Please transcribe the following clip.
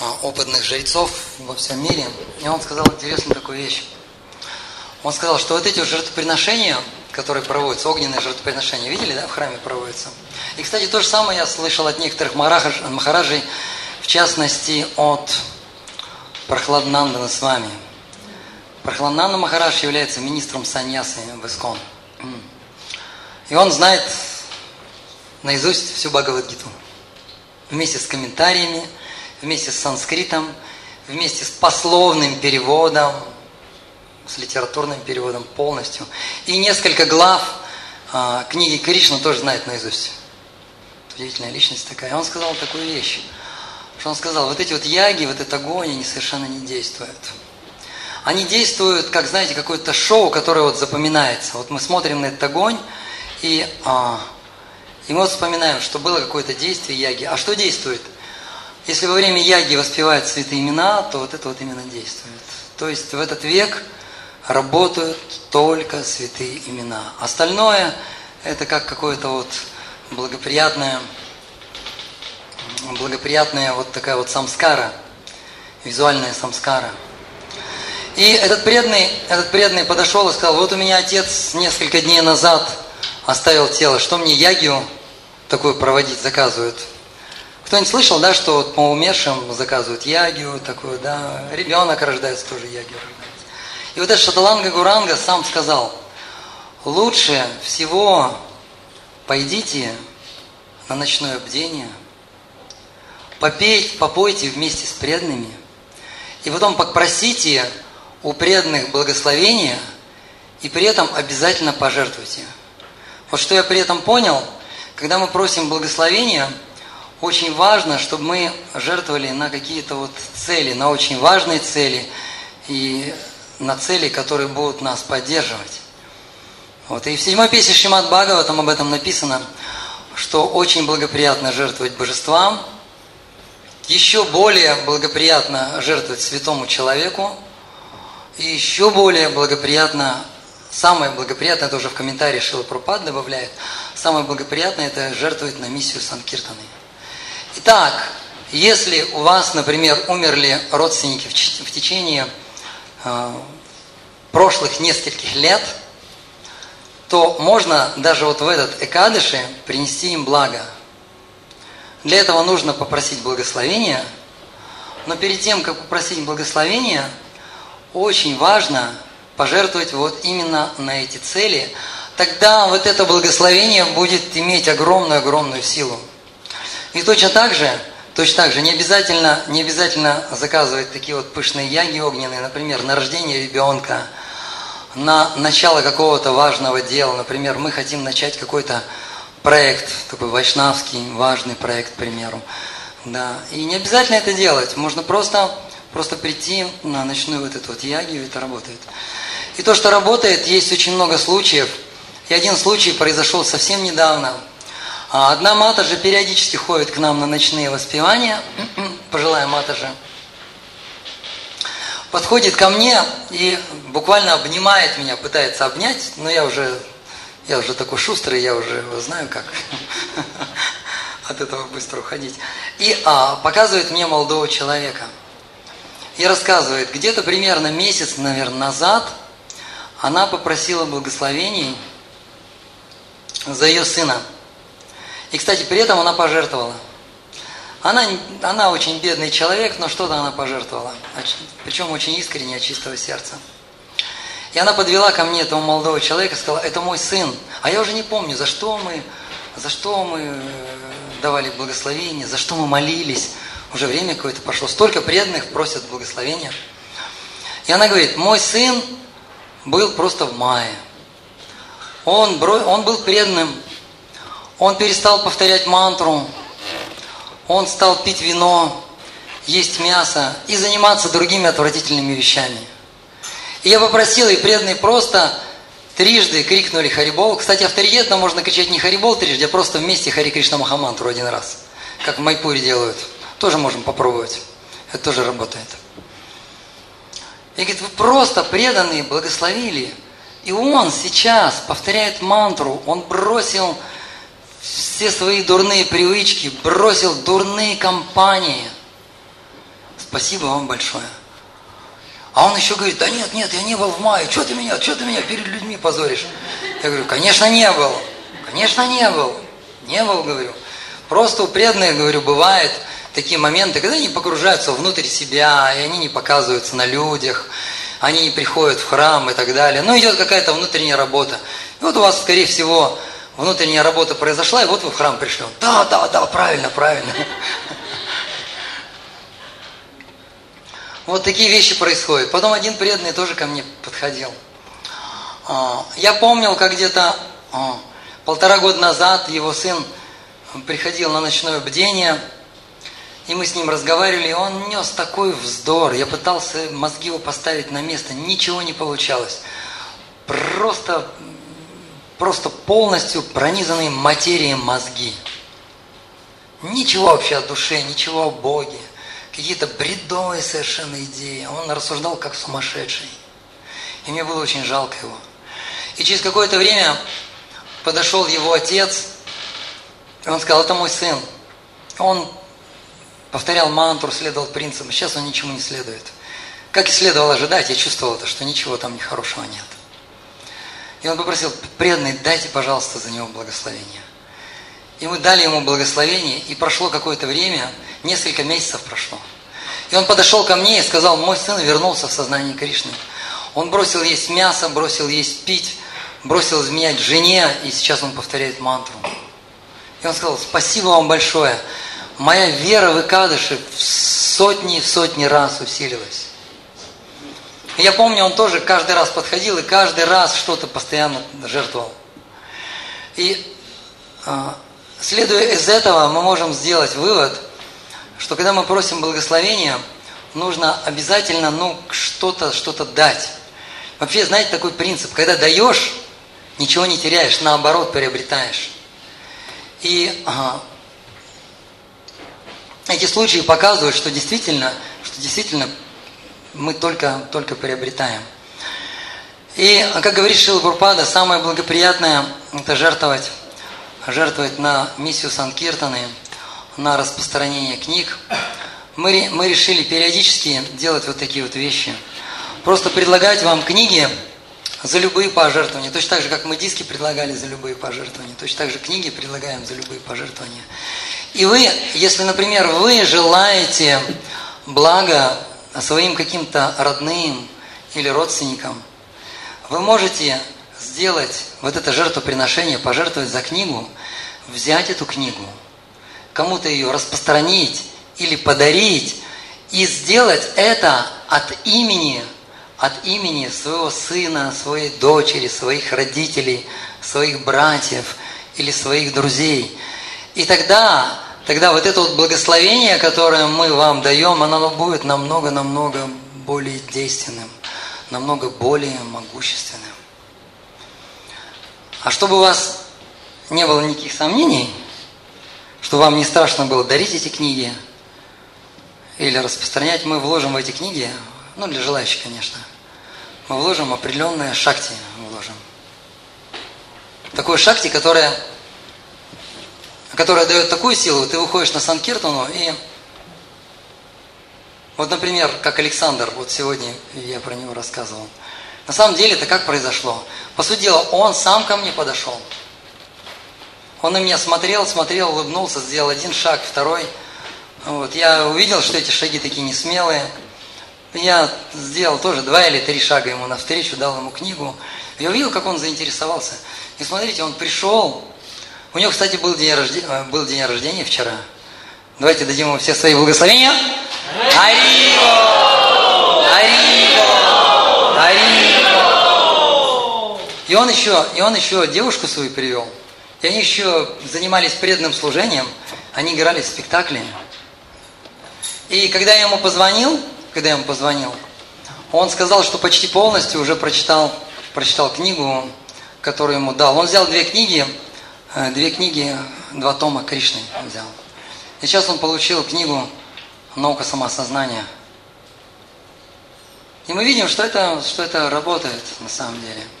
а, опытных жрецов во всем мире, и он сказал интересную такую вещь. Он сказал, что вот эти жертвоприношения, которые проводятся, огненные жертвоприношения, видели, да, в храме проводятся? И, кстати, то же самое я слышал от некоторых махараджей, в частности, от Прохладнандана с вами. Прохладнанда Махарадж является министром саньясы в Искон. И он знает наизусть всю Бхагавадгиту. Вместе с комментариями, вместе с санскритом, вместе с пословным переводом, с литературным переводом полностью. И несколько глав а, книги Кришна тоже знает наизусть. Удивительная личность такая. И он сказал такую вещь, что он сказал, вот эти вот яги, вот этот огонь, они совершенно не действуют. Они действуют, как, знаете, какое-то шоу, которое вот запоминается. Вот мы смотрим на этот огонь, и, а, и мы вот вспоминаем, что было какое-то действие яги. А что действует? Если во время яги воспевают святые имена, то вот это вот именно действует. То есть в этот век работают только святые имена. Остальное это как какое-то вот благоприятное, благоприятная вот такая вот самскара, визуальная самскара. И этот преданный, этот преданный подошел и сказал, вот у меня отец несколько дней назад оставил тело, что мне ягию такую проводить заказывают? Кто-нибудь слышал, да, что вот по умершим заказывают ягию такую, да, ребенок рождается, тоже рождается. И вот этот Шаталанга Гуранга сам сказал, лучше всего пойдите на ночное бдение, попейте, попойте вместе с преданными, и потом попросите у преданных благословения, и при этом обязательно пожертвуйте. Вот что я при этом понял, когда мы просим благословения, очень важно, чтобы мы жертвовали на какие-то вот цели, на очень важные цели и на цели, которые будут нас поддерживать. Вот. И в седьмой песне Шимат Бхагава там об этом написано, что очень благоприятно жертвовать божествам, еще более благоприятно жертвовать святому человеку, и еще более благоприятно, самое благоприятное, это уже в комментарии Шила Пропад добавляет, самое благоприятное это жертвовать на миссию Санкиртаны. Итак, если у вас, например, умерли родственники в течение э, прошлых нескольких лет – то можно даже вот в этот Экадыши принести им благо. Для этого нужно попросить благословения, но перед тем, как попросить благословения, очень важно пожертвовать вот именно на эти цели. Тогда вот это благословение будет иметь огромную-огромную силу. И точно так же, точно так же, не обязательно, не обязательно заказывать такие вот пышные яги огненные, например, на рождение ребенка – на начало какого-то важного дела. Например, мы хотим начать какой-то проект, такой вайшнавский, важный проект, к примеру. Да. И не обязательно это делать. Можно просто, просто прийти на ночную вот эту вот ягию, и это работает. И то, что работает, есть очень много случаев. И один случай произошел совсем недавно. А одна матажа периодически ходит к нам на ночные воспевания, пожилая матажа подходит ко мне и буквально обнимает меня, пытается обнять, но я уже, я уже такой шустрый, я уже знаю, как от этого быстро уходить. И а, показывает мне молодого человека. И рассказывает, где-то примерно месяц, наверное, назад она попросила благословений за ее сына. И, кстати, при этом она пожертвовала – она, она очень бедный человек, но что-то она пожертвовала. Причем очень искренне, от чистого сердца. И она подвела ко мне этого молодого человека и сказала, это мой сын. А я уже не помню, за что мы, за что мы э, давали благословение, за что мы молились. Уже время какое-то прошло. Столько преданных просят благословения. И она говорит, мой сын был просто в мае. Он, он был преданным. Он перестал повторять мантру он стал пить вино, есть мясо и заниматься другими отвратительными вещами. И я попросил, и преданные просто трижды крикнули Харибол. Кстати, авторитетно можно кричать не Харибол трижды, а просто вместе Хари Кришна Махамантру один раз. Как в Майпуре делают. Тоже можем попробовать. Это тоже работает. И говорит, вы просто преданные благословили. И он сейчас повторяет мантру. Он бросил все свои дурные привычки, бросил дурные компании. спасибо вам большое. А он еще говорит, да нет, нет, я не был в мае, что ты меня, что ты меня перед людьми позоришь? Я говорю, конечно не был, конечно не был, не был, говорю. Просто у преданных, говорю, бывает такие моменты, когда они погружаются внутрь себя, и они не показываются на людях, они не приходят в храм и так далее. Но идет какая-то внутренняя работа. И вот у вас, скорее всего, внутренняя работа произошла, и вот вы в храм пришли. Он, да, да, да, правильно, правильно. Вот такие вещи происходят. Потом один преданный тоже ко мне подходил. А, я помнил, как где-то а, полтора года назад его сын приходил на ночное бдение, и мы с ним разговаривали, и он нес такой вздор. Я пытался мозги его поставить на место, ничего не получалось. Просто, просто полностью пронизанные материей мозги. Ничего вообще о душе, ничего о Боге какие-то бредовые совершенно идеи. Он рассуждал как сумасшедший. И мне было очень жалко его. И через какое-то время подошел его отец, и он сказал, это мой сын. Он повторял мантру, следовал принципам. Сейчас он ничему не следует. Как и следовало ожидать, я чувствовал это, что ничего там нехорошего нет. И он попросил, преданный, дайте, пожалуйста, за него благословение. И мы дали ему благословение, и прошло какое-то время, несколько месяцев прошло. И он подошел ко мне и сказал, мой сын вернулся в сознание Кришны. Он бросил есть мясо, бросил есть пить, бросил изменять жене, и сейчас он повторяет мантру. И он сказал, спасибо вам большое. Моя вера в Икадыши в сотни в сотни раз усилилась. Я помню, он тоже каждый раз подходил и каждый раз что-то постоянно жертвовал. И а, Следуя из этого, мы можем сделать вывод, что когда мы просим благословения, нужно обязательно ну, что-то что дать. Вообще, знаете, такой принцип, когда даешь, ничего не теряешь, наоборот, приобретаешь. И ага, эти случаи показывают, что действительно, что действительно мы только, только приобретаем. И, как говорит Шила Бурпада, самое благоприятное – это жертвовать жертвовать на миссию Санкиртаны, на распространение книг. Мы, мы решили периодически делать вот такие вот вещи. Просто предлагать вам книги за любые пожертвования. Точно так же, как мы диски предлагали за любые пожертвования. Точно так же книги предлагаем за любые пожертвования. И вы, если, например, вы желаете блага своим каким-то родным или родственникам, вы можете сделать вот это жертвоприношение, пожертвовать за книгу, взять эту книгу, кому-то ее распространить или подарить, и сделать это от имени, от имени своего сына, своей дочери, своих родителей, своих братьев или своих друзей. И тогда, тогда вот это вот благословение, которое мы вам даем, оно будет намного-намного более действенным, намного более могущественным. А чтобы у вас не было никаких сомнений, что вам не страшно было дарить эти книги или распространять, мы вложим в эти книги, ну, для желающих, конечно, мы вложим определенное шакти, вложим. Такое шакти, которое, которое дает такую силу, ты выходишь на Санкиртану и вот, например, как Александр, вот сегодня я про него рассказывал – на самом деле это как произошло? По сути дела, он сам ко мне подошел. Он на меня смотрел, смотрел, улыбнулся, сделал один шаг, второй. Вот. Я увидел, что эти шаги такие несмелые. Я сделал тоже два или три шага ему навстречу, дал ему книгу. Я увидел, как он заинтересовался. И смотрите, он пришел. У него, кстати, был день рождения, э, был день рождения вчера. Давайте дадим ему все свои благословения. Ариво! Ариво! Ариво! И он еще, и он еще девушку свою привел. И они еще занимались преданным служением, они играли в спектакле. И когда я ему позвонил, когда я ему позвонил, он сказал, что почти полностью уже прочитал, прочитал книгу, которую ему дал. Он взял две книги, две книги, два тома Кришны взял. И сейчас он получил книгу «Наука самосознания». И мы видим, что это, что это работает на самом деле –